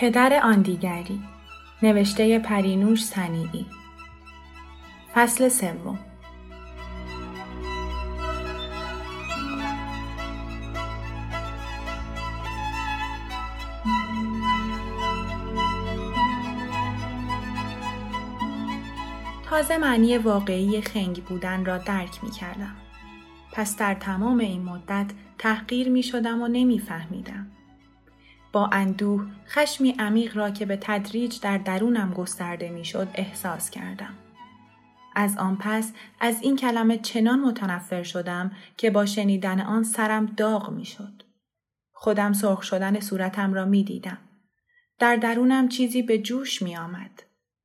پدر آن دیگری نوشته پرینوش سنیعی فصل سوم تازه معنی واقعی خنگ بودن را درک می کردم. پس در تمام این مدت تحقیر می شدم و نمی فهمیدم. با اندوه خشمی عمیق را که به تدریج در درونم گسترده می شد احساس کردم. از آن پس از این کلمه چنان متنفر شدم که با شنیدن آن سرم داغ می شد. خودم سرخ شدن صورتم را می دیدم. در درونم چیزی به جوش می آمد.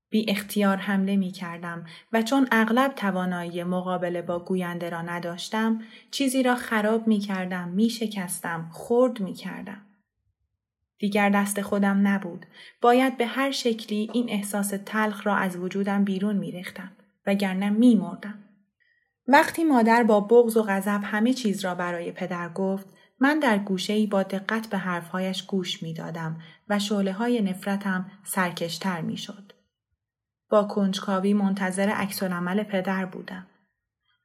بی اختیار حمله می کردم و چون اغلب توانایی مقابله با گوینده را نداشتم چیزی را خراب می کردم می شکستم خورد می کردم. دیگر دست خودم نبود. باید به هر شکلی این احساس تلخ را از وجودم بیرون می ریختم وگرنه می مردم. وقتی مادر با بغض و غضب همه چیز را برای پدر گفت من در گوشه ای با دقت به حرفهایش گوش می دادم و شعله های نفرتم سرکشتر می شد. با کنجکاوی منتظر عمل پدر بودم.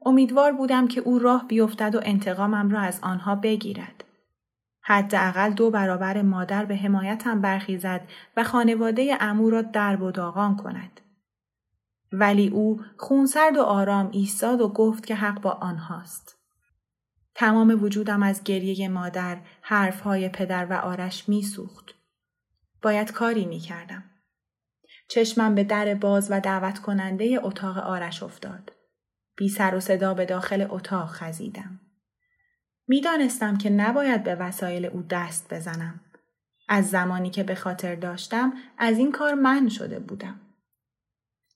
امیدوار بودم که او راه بیفتد و انتقامم را از آنها بگیرد. حداقل دو برابر مادر به حمایتم برخیزد و خانواده امو را درب و داغان کند. ولی او خونسرد و آرام ایستاد و گفت که حق با آنهاست. تمام وجودم از گریه مادر، حرفهای پدر و آرش میسوخت. باید کاری می کردم. چشمم به در باز و دعوت کننده اتاق آرش افتاد. بی سر و صدا به داخل اتاق خزیدم. می‌دانستم که نباید به وسایل او دست بزنم. از زمانی که به خاطر داشتم از این کار من شده بودم.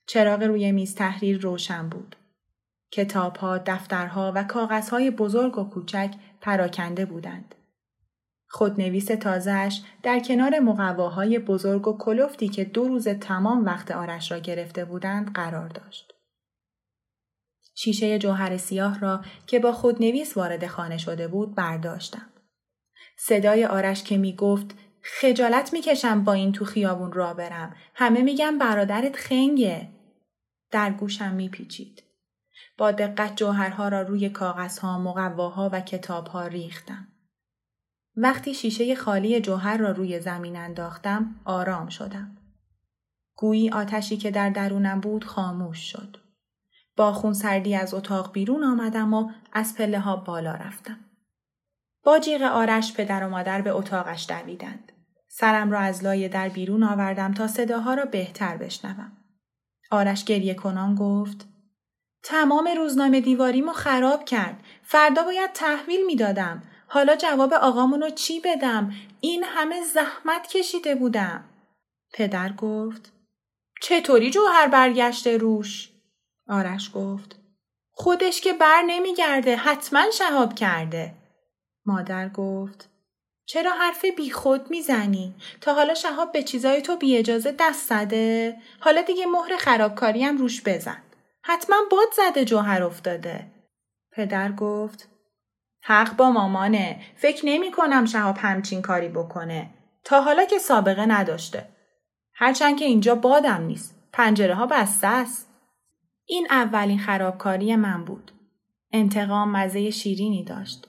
چراغ روی میز تحریر روشن بود. کتابها، دفترها و کاغذهای بزرگ و کوچک پراکنده بودند. خودنویس تازهش در کنار مقواهای بزرگ و کلفتی که دو روز تمام وقت آرش را گرفته بودند قرار داشت. شیشه جوهر سیاه را که با خودنویس وارد خانه شده بود برداشتم. صدای آرش که می گفت خجالت می‌کشم با این تو خیابون را برم. همه میگم برادرت خنگه. در گوشم میپیچید. با دقت جوهرها را روی کاغذها، مقواها و کتابها ریختم. وقتی شیشه خالی جوهر را روی زمین انداختم آرام شدم. گویی آتشی که در درونم بود خاموش شد. با خون سردی از اتاق بیرون آمدم و از پله ها بالا رفتم. با جیغ آرش پدر و مادر به اتاقش دویدند. سرم را از لای در بیرون آوردم تا صداها را بهتر بشنوم. آرش گریه کنان گفت تمام روزنامه دیواریمو خراب کرد. فردا باید تحویل می‌دادم. حالا جواب آقامونو چی بدم؟ این همه زحمت کشیده بودم. پدر گفت چطوری جوهر برگشته روش؟ آرش گفت خودش که بر نمیگرده حتما شهاب کرده. مادر گفت چرا حرف بی خود می‌زنی؟ تا حالا شهاب به چیزای تو بی اجازه دست زده؟ حالا دیگه مهر خرابکاری هم روش بزن. حتما باد زده جوهر افتاده. پدر گفت حق با مامانه. فکر نمی کنم شهاب همچین کاری بکنه. تا حالا که سابقه نداشته. هرچند که اینجا بادم نیست. پنجره ها بسته است. این اولین خرابکاری من بود. انتقام مزه شیرینی داشت.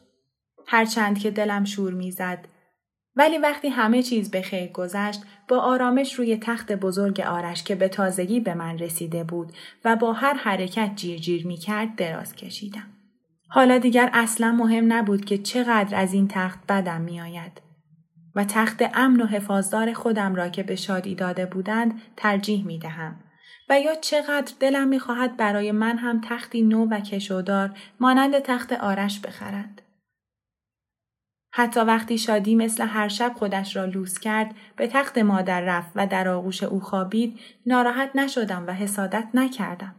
هرچند که دلم شور می‌زد ولی وقتی همه چیز به خیر گذشت با آرامش روی تخت بزرگ آرش که به تازگی به من رسیده بود و با هر حرکت جیر جیر می کرد دراز کشیدم. حالا دیگر اصلا مهم نبود که چقدر از این تخت بدم می آید. و تخت امن و حفاظدار خودم را که به شادی داده بودند ترجیح می دهم. و یا چقدر دلم می خواهد برای من هم تختی نو و کشودار مانند تخت آرش بخرد. حتی وقتی شادی مثل هر شب خودش را لوس کرد به تخت مادر رفت و در آغوش او خوابید ناراحت نشدم و حسادت نکردم.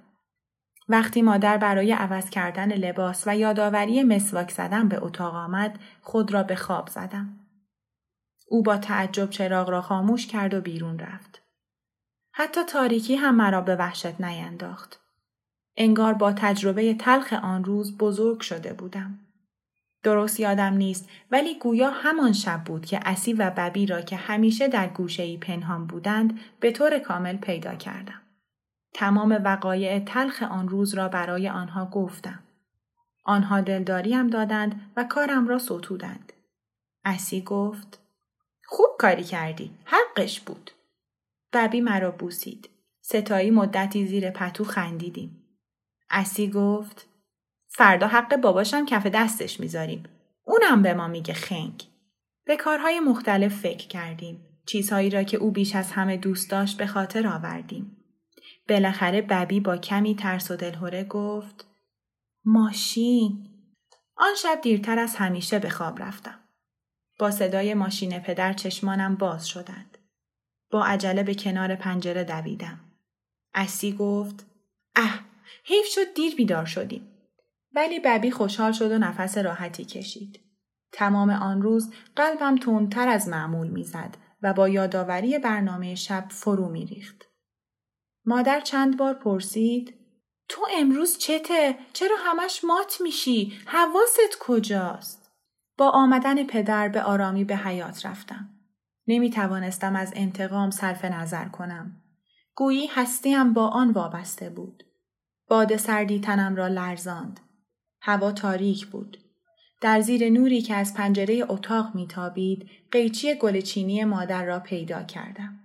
وقتی مادر برای عوض کردن لباس و یادآوری مسواک زدن به اتاق آمد خود را به خواب زدم. او با تعجب چراغ را خاموش کرد و بیرون رفت. حتی تاریکی هم مرا به وحشت نینداخت. انگار با تجربه تلخ آن روز بزرگ شده بودم. درست یادم نیست ولی گویا همان شب بود که اسی و ببی را که همیشه در گوشه ای پنهان بودند به طور کامل پیدا کردم. تمام وقایع تلخ آن روز را برای آنها گفتم. آنها دلداریم دادند و کارم را ستودند. اسی گفت خوب کاری کردی. حقش بود. ببی مرا بوسید. ستایی مدتی زیر پتو خندیدیم. اسی گفت فردا حق باباشم کف دستش می‌ذاریم. اونم به ما میگه خنگ. به کارهای مختلف فکر کردیم. چیزهایی را که او بیش از همه دوست داشت به خاطر آوردیم. بالاخره ببی با کمی ترس و دلهوره گفت ماشین آن شب دیرتر از همیشه به خواب رفتم. با صدای ماشین پدر چشمانم باز شدند. با عجله به کنار پنجره دویدم. اسی گفت اه حیف شد دیر بیدار شدیم. ولی ببی خوشحال شد و نفس راحتی کشید. تمام آن روز قلبم تندتر از معمول می‌زد و با یادآوری برنامه شب فرو میریخت. مادر چند بار پرسید تو امروز چته؟ چرا همش مات میشی؟ حواست کجاست؟ با آمدن پدر به آرامی به حیات رفتم. نمی توانستم از انتقام صرف نظر کنم. گویی هستیم با آن وابسته بود. باد سردی تنم را لرزاند. هوا تاریک بود. در زیر نوری که از پنجره اتاق میتابید قیچی گلچینی مادر را پیدا کردم.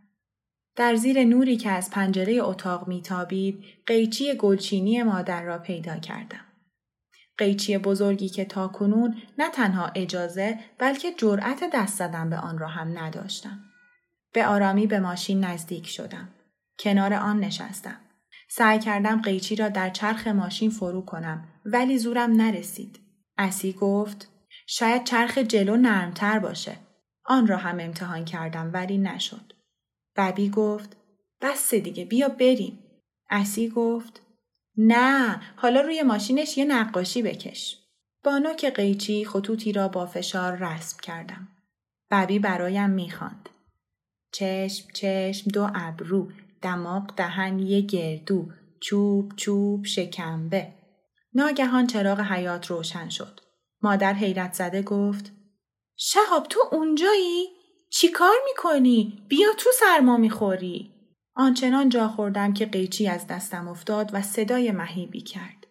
در زیر نوری که از پنجره اتاق میتابید قیچی گلچینی مادر را پیدا کردم. قیچی بزرگی که تا کنون نه تنها اجازه بلکه جرأت دست زدن به آن را هم نداشتم. به آرامی به ماشین نزدیک شدم. کنار آن نشستم. سعی کردم قیچی را در چرخ ماشین فرو کنم ولی زورم نرسید. اسی گفت شاید چرخ جلو نرمتر باشه. آن را هم امتحان کردم ولی نشد. ببی گفت بس دیگه بیا بریم. اسی گفت نه حالا روی ماشینش یه نقاشی بکش. با نوک قیچی خطوطی را با فشار رسم کردم. ببی برایم می‌خواند. چشم چشم دو ابرو دماغ دهن یه گردو چوب چوب شکمبه ناگهان چراغ حیات روشن شد مادر حیرت زده گفت شهاب تو اونجایی؟ چی کار می‌کنی؟ بیا تو سرما می‌خوری آنچنان جا خوردم که قیچی از دستم افتاد و صدای مهیبی کرد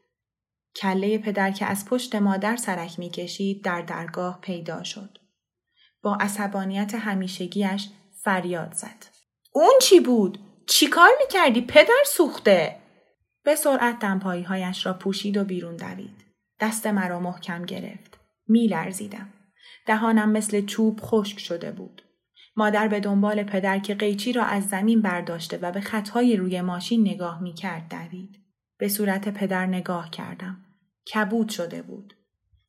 کله پدر که از پشت مادر سرک می‌کشید در درگاه پیدا شد با عصبانیت همیشگیش فریاد زد اون چی بود؟ چی کار می‌کردی پدر سوخته؟ به سرعت دمپایی هایش را پوشید و بیرون دوید. دست مرا محکم گرفت. میلرزیدم. دهانم مثل چوب خشک شده بود. مادر به دنبال پدر که قیچی را از زمین برداشته و به خطهای روی ماشین نگاه می‌کرد دوید. به صورت پدر نگاه کردم. کبود شده بود.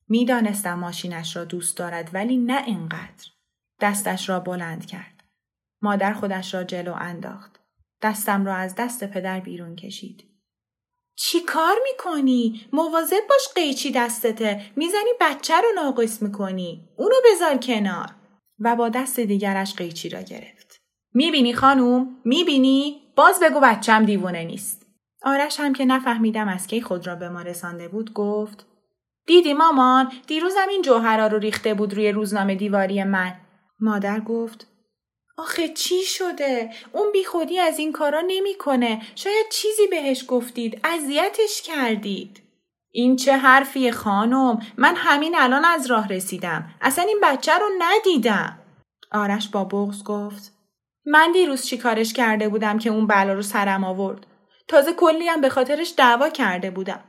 می‌دانستم ماشینش را دوست دارد ولی نه اینقدر. دستش را بلند کرد. مادر خودش را جلو انداخت. دستم را از دست پدر بیرون کشید. چی کار می‌کنی؟ مواظب باش قیچی دستته. می‌زنی بچه رو ناقص می‌کنی. اونو بذار کنار. و با دست دیگرش قیچی را گرفت. می‌بینی خانوم؟ می‌بینی؟ باز بگو بچم دیوونه نیست. آرش هم که نفهمیدم از کی خود را به ما رسانده بود گفت دیدی مامان دیروزم این جوهرا رو ریخته بود روی روزنامه دیواری من. مادر گفت آخه چی شده؟ اون بیخودی از این کارا نمی‌کنه. شاید چیزی بهش گفتید. اذیتش کردید. این چه حرفی خانم؟ من همین الان از راه رسیدم. اصلا این بچه رو ندیدم. آرش با بغز گفت من دیروز چی کارش کرده بودم که اون بلا رو سرم آورد. تازه کلی هم به خاطرش دعوا کرده بودم.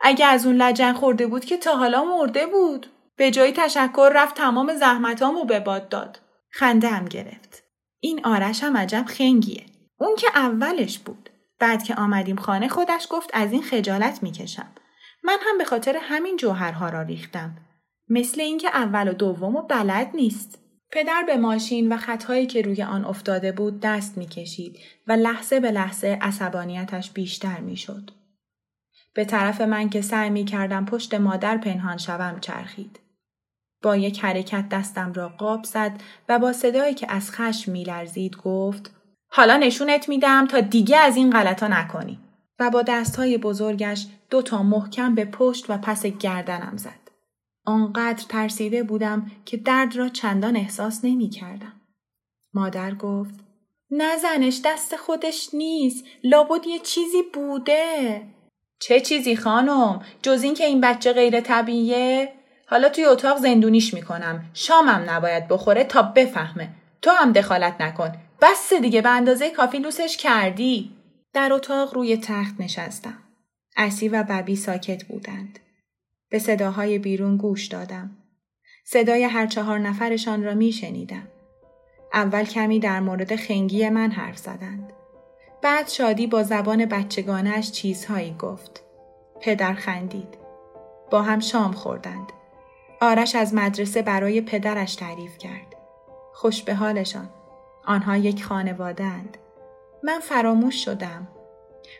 اگه از اون لجن خورده بود که تا حالا مرده بود. به جای تشکر رفت تمام زحمتامو به باد داد. خنده هم گرفت. این آرش هم عجب خنگیه. اون که اولش بود. بعد که آمدیم خانه خودش گفت از این خجالت می‌کشم. من هم به خاطر همین جوهرها را ریختم. مثل اینکه اول و دوم و بلد نیست. پدر به ماشین و خطهایی که روی آن افتاده بود دست می‌کشید و لحظه به لحظه عصبانیتش بیشتر می‌شد. به طرف من که سعی می کردم پشت مادر پنهان شوم چرخید. با یک حرکت دستم را قاب زد و با صدایی که از خشم میلرزید گفت حالا نشونت میدم تا دیگه از این غلطا نکنی و با دستهای بزرگش دو تا محکم به پشت و پس گردنم زد. آنقدر ترسیده بودم که درد را چندان احساس نمی کردم. مادر گفت نزنش دست خودش نیست لابد یه چیزی بوده. چه چیزی خانم؟ جز این که این بچه غیر طبیعیه؟ حالا توی اتاق زندونیش می‌کنم. شامم نباید بخوره تا بفهمه. تو هم دخالت نکن. بس دیگه به اندازه کافی لوسش کردی. در اتاق روی تخت نشستم. اسی و ببی ساکت بودند به صداهای بیرون گوش دادم. صدای هر چهار نفرشان را می شنیدم. اول کمی در مورد خنگی من حرف زدند. بعد شادی با زبان بچگانش چیزهایی گفت. پدر خندید. با هم شام خوردند. آرش از مدرسه برای پدرش تعریف کرد. خوش به حالشان. آنها یک خانوادهاند. من فراموش شدم.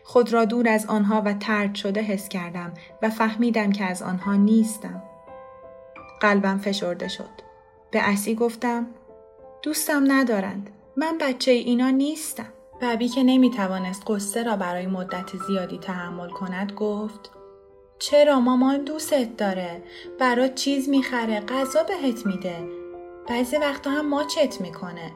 خود را دور از آنها و ترد شده حس کردم و فهمیدم که از آنها نیستم. قلبم فشرده شد. به اسی گفتم دوستم ندارند. من بچه اینا نیستم. ببی که نمی توانست قصه را برای مدت زیادی تحمل کند گفت چرا مامان دوستت داره؟ برات چیز می‌خره غذا بهت میده. بعضی وقتا هم ماچت می‌کنه.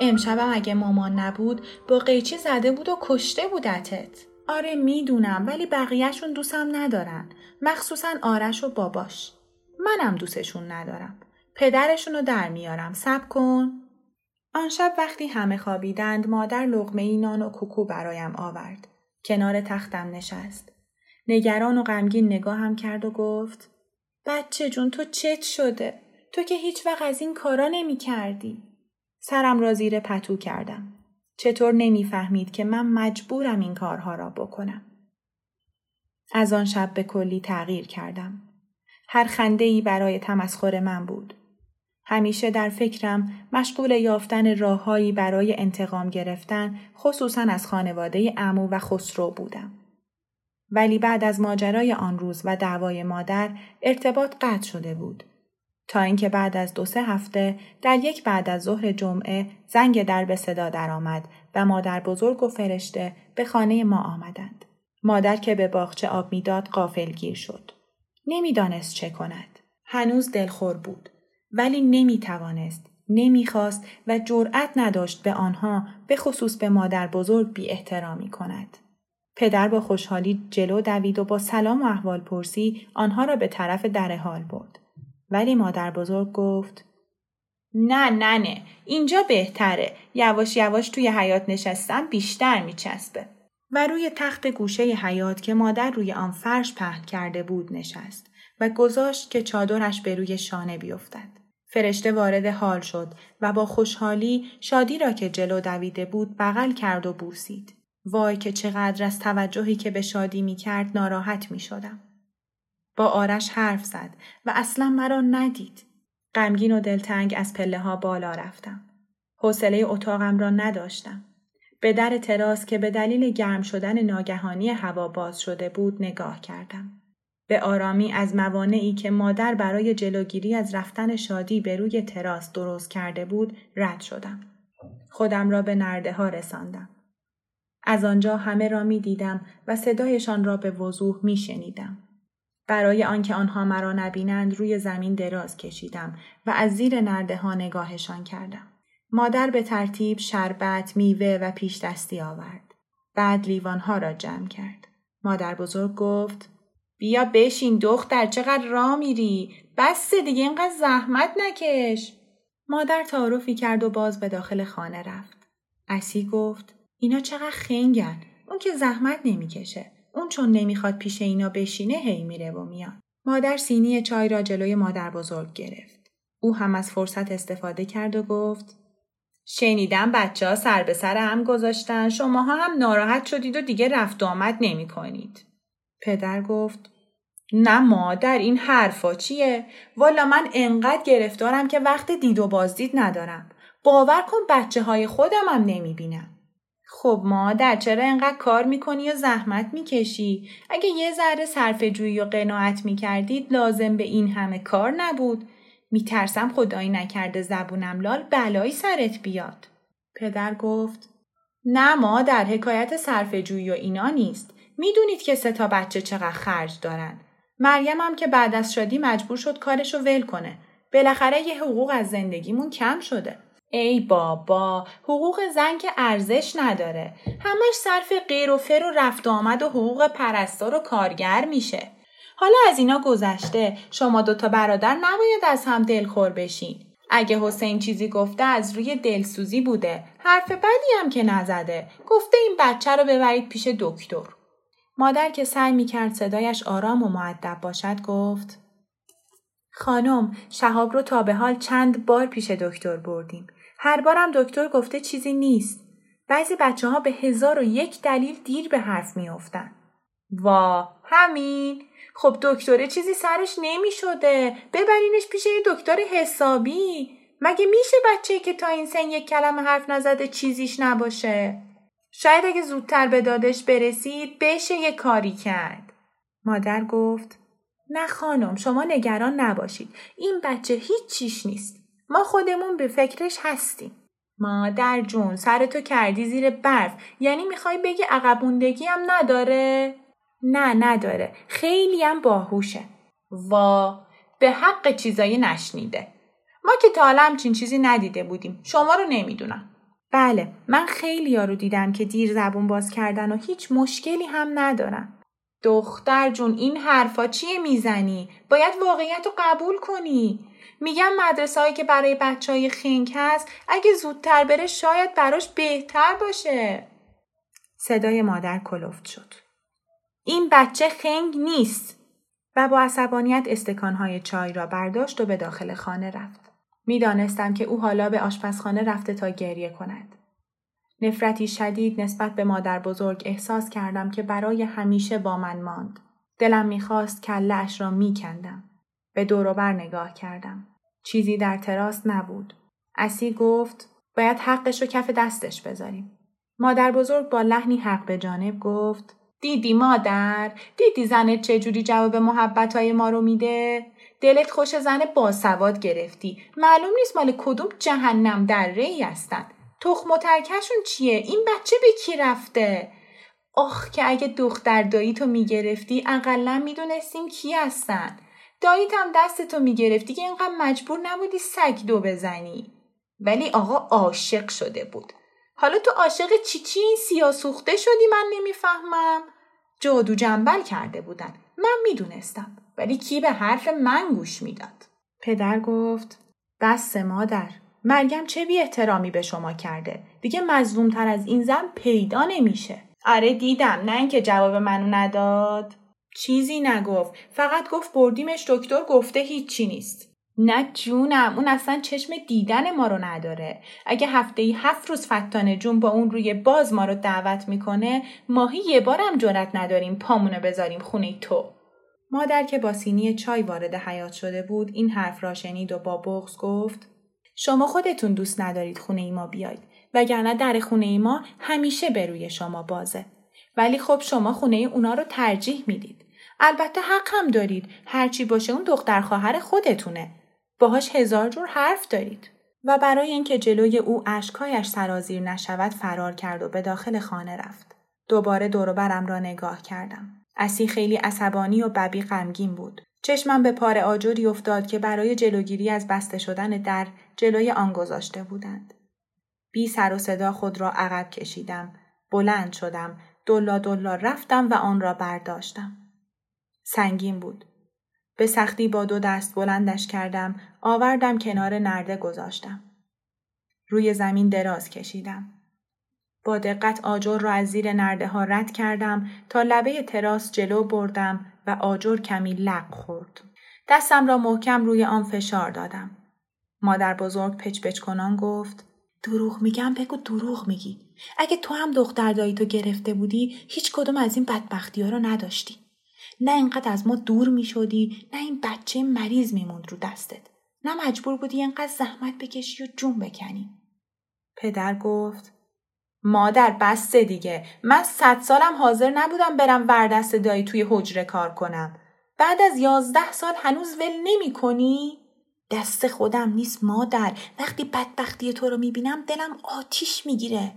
امشبم اگه مامان نبود با قیچی زده بود و کشته بودتت. آره می‌دونم ولی بقیهشون دوستم ندارن. مخصوصا آرش و باباش. منم دوستشون ندارم. پدرشون رو در میارم. سب کن. آن شب وقتی همه خوابیدند مادر لغمه نان و کوکو برایم آورد. کنار تختم نشست. نگران و غمگین نگاهم کرد و گفت بچه جون تو چت شده؟ تو که هیچ وقت از این کارا نمی کردی. سرم را زیر پتو کردم. چطور نمی‌فهمید که من مجبورم این کارها را بکنم. از آن شب به کلی تغییر کردم. هر خنده ای برای تمسخر من بود. همیشه در فکرم مشغول یافتن راههایی برای انتقام گرفتن خصوصا از خانواده امو و خسرو بودم. ولی بعد از ماجرای آن روز و دعوای مادر ارتباط قطع شده بود تا اینکه بعد از دو سه هفته در یک بعد از ظهر جمعه زنگ در به صدا درآمد و مادر بزرگ و فرشته به خانه ما آمدند. مادر که به باغچه آب می‌داد گیر شد. نمی‌دانست چه کند. هنوز دلخور بود. ولی نمی توانست. نمی‌خواست و جرأت نداشت به آنها به خصوص به مادر بزرگ بی احترامی کند. پدر با خوشحالی جلو دوید و با سلام و احوال پرسی آنها را به طرف در حال برد. ولی مادر بزرگ گفت نه نه نه اینجا بهتره یواش یواش توی حیات نشستم بیشتر میچسبه و روی تخت گوشه حیات که مادر روی آن فرش پهن کرده بود نشست و گذاشت که چادرش به روی شانه بیفتد. فرشته وارد حال شد و با خوشحالی شادی را که جلو دویده بود بغل کرد و بوسید. وای که چقدر از توجهی که به شادی می کرد ناراحت می شدم. با آرش حرف زد و اصلا مرا ندید. غمگین و دلتنگ از پله ها بالا رفتم. حوصله اتاقم را نداشتم. به در تراس که به دلیل گرم شدن ناگهانی هوا باز شده بود نگاه کردم. به آرامی از موانعی که مادر برای جلوگیری از رفتن شادی به روی تراس درست کرده بود رد شدم. خودم را به نرده ها رساندم. از آنجا همه را می دیدم و صدایشان را به وضوح می شنیدم. برای آنکه آنها مرا نبینند روی زمین دراز کشیدم و از زیر نرده ها نگاهشان کردم. مادر به ترتیب شربت، میوه و پیش دستی آورد. بعد لیوانها را جمع کرد. مادر بزرگ گفت بیا بشین دختر چقدر را میری بس دیگه اینقدر زحمت نکش مادر تعارفی کرد و باز به داخل خانه رفت. اسی گفت اینا چقدر خنگن. اون که زحمت نمی‌کشه. اون چون نمی‌خواد پیش اینا بشینه هی میره و میاد. مادر سینی چای را جلوی مادر بزرگ گرفت. او هم از فرصت استفاده کرد و گفت شنیدم بچه ها سر به سر هم گذاشتن شماها هم ناراحت شدید و دیگه رفت و آمد نمی کنید. پدر گفت نه مادر این حرفا چیه؟ والا من انقدر گرفتارم که وقت دید و بازدید ندارم. باور کن بچه های خودم هم نمی بینم. خب مادر چرا انقدر کار می‌کنی و زحمت می‌کشی؟ اگه یه ذره صرف جویی و قناعت می‌کردید لازم به این همه کار نبود. میترسم خدایی نکرده زبونم لال بلایی سرت بیاد. پدر گفت نه مادر حکایت صرف جویی و اینا نیست. می‌دونید که سه تا بچه چقدر خرج دارن. مریم هم که بعد از شادی مجبور شد کارشو ول کنه. بالاخره یه حقوق از زندگیمون کم شده. ای بابا حقوق زن که ارزش نداره. همش صرف غیر و فر و رفت آمد و حقوق پرستار و کارگر میشه. حالا از اینا گذشته شما دوتا برادر نباید از هم دلخور بشین. اگه حسین چیزی گفته از روی دلسوزی بوده. حرف بدی هم که نزده. گفته این بچه رو ببرید پیش دکتر. مادر که سعی می‌کرد صدایش آرام و معدب باشد گفت خانم شهاب رو تا به حال چند بار پیش دکتر بردیم. هر بارم دکتر گفته چیزی نیست. بعضی بچه ها به هزار و یک دلیل دیر به حرف میافتن. وا همین. خب دکتره چیزی سرش نمی شده ببرینش پیش یه دکتر حسابی. مگه میشه بچه که تا این سن یک کلمه حرف نزده چیزیش نباشه؟ شاید اگه زودتر به دادش برسید بشه یه کاری کرد. مادر گفت نه خانم شما نگران نباشید. این بچه هیچ چیش نیست. ما خودمون به فکرش هستیم. مادر جون سرتو کردی زیر برف. یعنی می‌خوای بگی عقبوندگی هم نداره؟ نه نداره. خیلی هم باهوشه. وا به حق چیزایی نشنیده. ما که تا حالا همچین چیزی ندیده بودیم. شما رو نمی‌دونم. بله من خیلی رو دیدم که دیر زبون باز کردن و هیچ مشکلی هم ندارن دختر جون این حرفا چیه می‌زنی؟ باید واقعیت رو قبول کنی. میگم مدرسه هایی که برای بچه های خینک هست اگه زودتر بره شاید براش بهتر باشه صدای مادر کلفت شد این بچه خنگ نیست و با عصبانیت استکانهای چای را برداشت و به داخل خانه رفت. می‌دانستم که او حالا به آشپزخانه رفته تا گریه کند. نفرتی شدید نسبت به مادر بزرگ احساس کردم که برای همیشه با من ماند. دلم می‌خواست کله اش را میکندم. به دوروبر نگاه کردم. چیزی در تراس نبود. اسی گفت باید حقش رو کف دستش بذاریم. مادر بزرگ با لحنی حق به جانب گفت دیدی مادر دیدی زنت چجوری جواب محبت های ما رو میده؟ دلت خوش زن باسواد گرفتی. معلوم نیست مال کدوم جهنم در ری هستن. تخم و ترکشون چیه؟ این بچه به کی رفته؟ آخ که اگه دختر دایی تو می‌گرفتی اقلا می‌دونستیم کی هستن. داییت هم دستتو می‌گرفتی که اینقدر مجبور نبودی سگ دو بزنی. ولی آقا عاشق شده بود. حالا تو عاشق چی چی این سیاه سوخته شدی من نمی‌فهمم. جادو جنبل کرده بودن. من می‌دونستم. ولی کی به حرف من گوش می‌داد؟ پدر گفت بس مادر مریم چه بی احترامی به شما کرده؟ دیگه مظلومتر از این زن پیدا نمیشه. آره دیدم. نه اینکه جواب منو نداد. چیزی نگفت. فقط گفت بردیمش دکتر گفته هیچی نیست. نه جونم اون اصلا چشم دیدن ما رو نداره. اگه هفته ای هفت روز فتانه جون با اون روی باز ما رو دعوت می‌کنه ماهی یه بارم جرت نداریم پامونو بذاریم خونه تو. مادر که با سینی چای وارد حیات شده بود این حرف را شنید و با بغز گفت شما خودتون دوست ندارید خونه ای ما بیاید وگرنه در خونه ای ما همیشه به روی شما بازه. ولی خب شما خونه اونا رو ترجیح می‌دید. البته حق هم دارید. هرچی باشه اون دختر خواهر خودتونه. باهاش هزار جور حرف دارید. و برای اینکه جلوی او اشکایش سرازیر نشود فرار کرد و به داخل خانه رفت. دوباره دوروبرم را نگاه کردم. اسی خیلی عصبانی و ببی غمگین بود. چشمم به پاره آجری افتاد که برای جلوگیری از بسته شدن در جلوی آن گذاشته بودند. بی سر و صدا خود را عقب کشیدم. بلند شدم دلا دلا رفتم و آن را برداشتم. سنگین بود. به سختی با دو دست بلندش کردم آوردم کنار نرده گذاشتم. روی زمین دراز کشیدم. با دقت آجر را از زیر نرده ها رد کردم تا لبه تراس جلو بردم و آجر کمی لق خورد. دستم را محکم روی آن فشار دادم. مادر بزرگ پچ پچ کنان گفت دروغ میگم بگو دروغ میگی. اگه تو هم دختر دایی تو گرفته بودی هیچ کدوم از این بدبختی ها رو نداشتی. نه اینقدر از ما دور می‌شدی نه این بچه مریض میموند رو دستت. نه مجبور بودی اینقدر زحمت بکشی و جون بکنی. پدر گفت مادر بسته دیگه من صد سالم حاضر نبودم برم وردست دایی توی حجره کار کنم بعد از یازده سال هنوز ول نمی کنی؟ دست خودم نیست مادر. وقتی بدبختی تو رو می‌بینم دلم آتیش می‌گیره.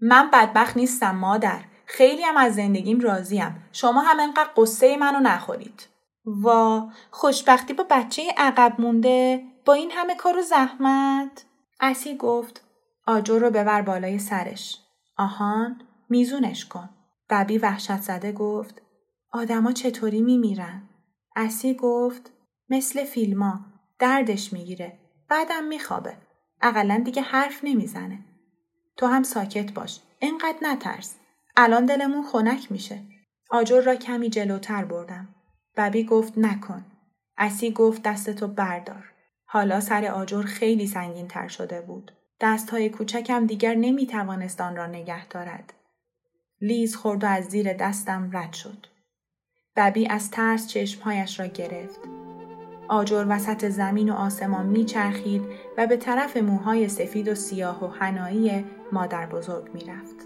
من بدبخت نیستم مادر. خیلی هم از زندگیم راضیم. شما هم انقدر قصه منو نخورید. وا. خوشبختی با بچه عقب مونده. با این همه کار و زحمت. اسی گفت آجر رو ببر بالای سرش. آهان میزونش کن. ببی وحشت زده گفت آدما چطوری میمیرن؟ اسی گفت مثل فیلما دردش می‌گیره. بعدم میخوابه. اقلا دیگه حرف نمی‌زنه. تو هم ساکت باش. انقدر نترس. الان دلمون خنک میشه. آجر را کمی جلوتر بردم. ببی گفت نکن. اسی گفت دستتو بردار. حالا سر آجر خیلی سنگین تر شده بود. دستهای کوچکم دیگر نمی توانست آن را نگه دارد. لیز خورد و از زیر دستم رد شد. ببی از ترس چشمهایش را گرفت. آجر وسط زمین و آسمان میچرخید و به طرف موهای سفید و سیاه و حنایی مادر بزرگ می‌رفت.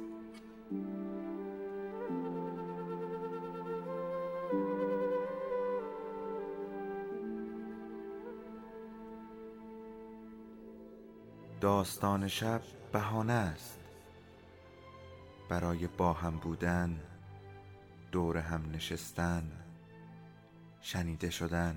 داستان شب بهانه است برای با هم بودن دور هم نشستن شنیده شدن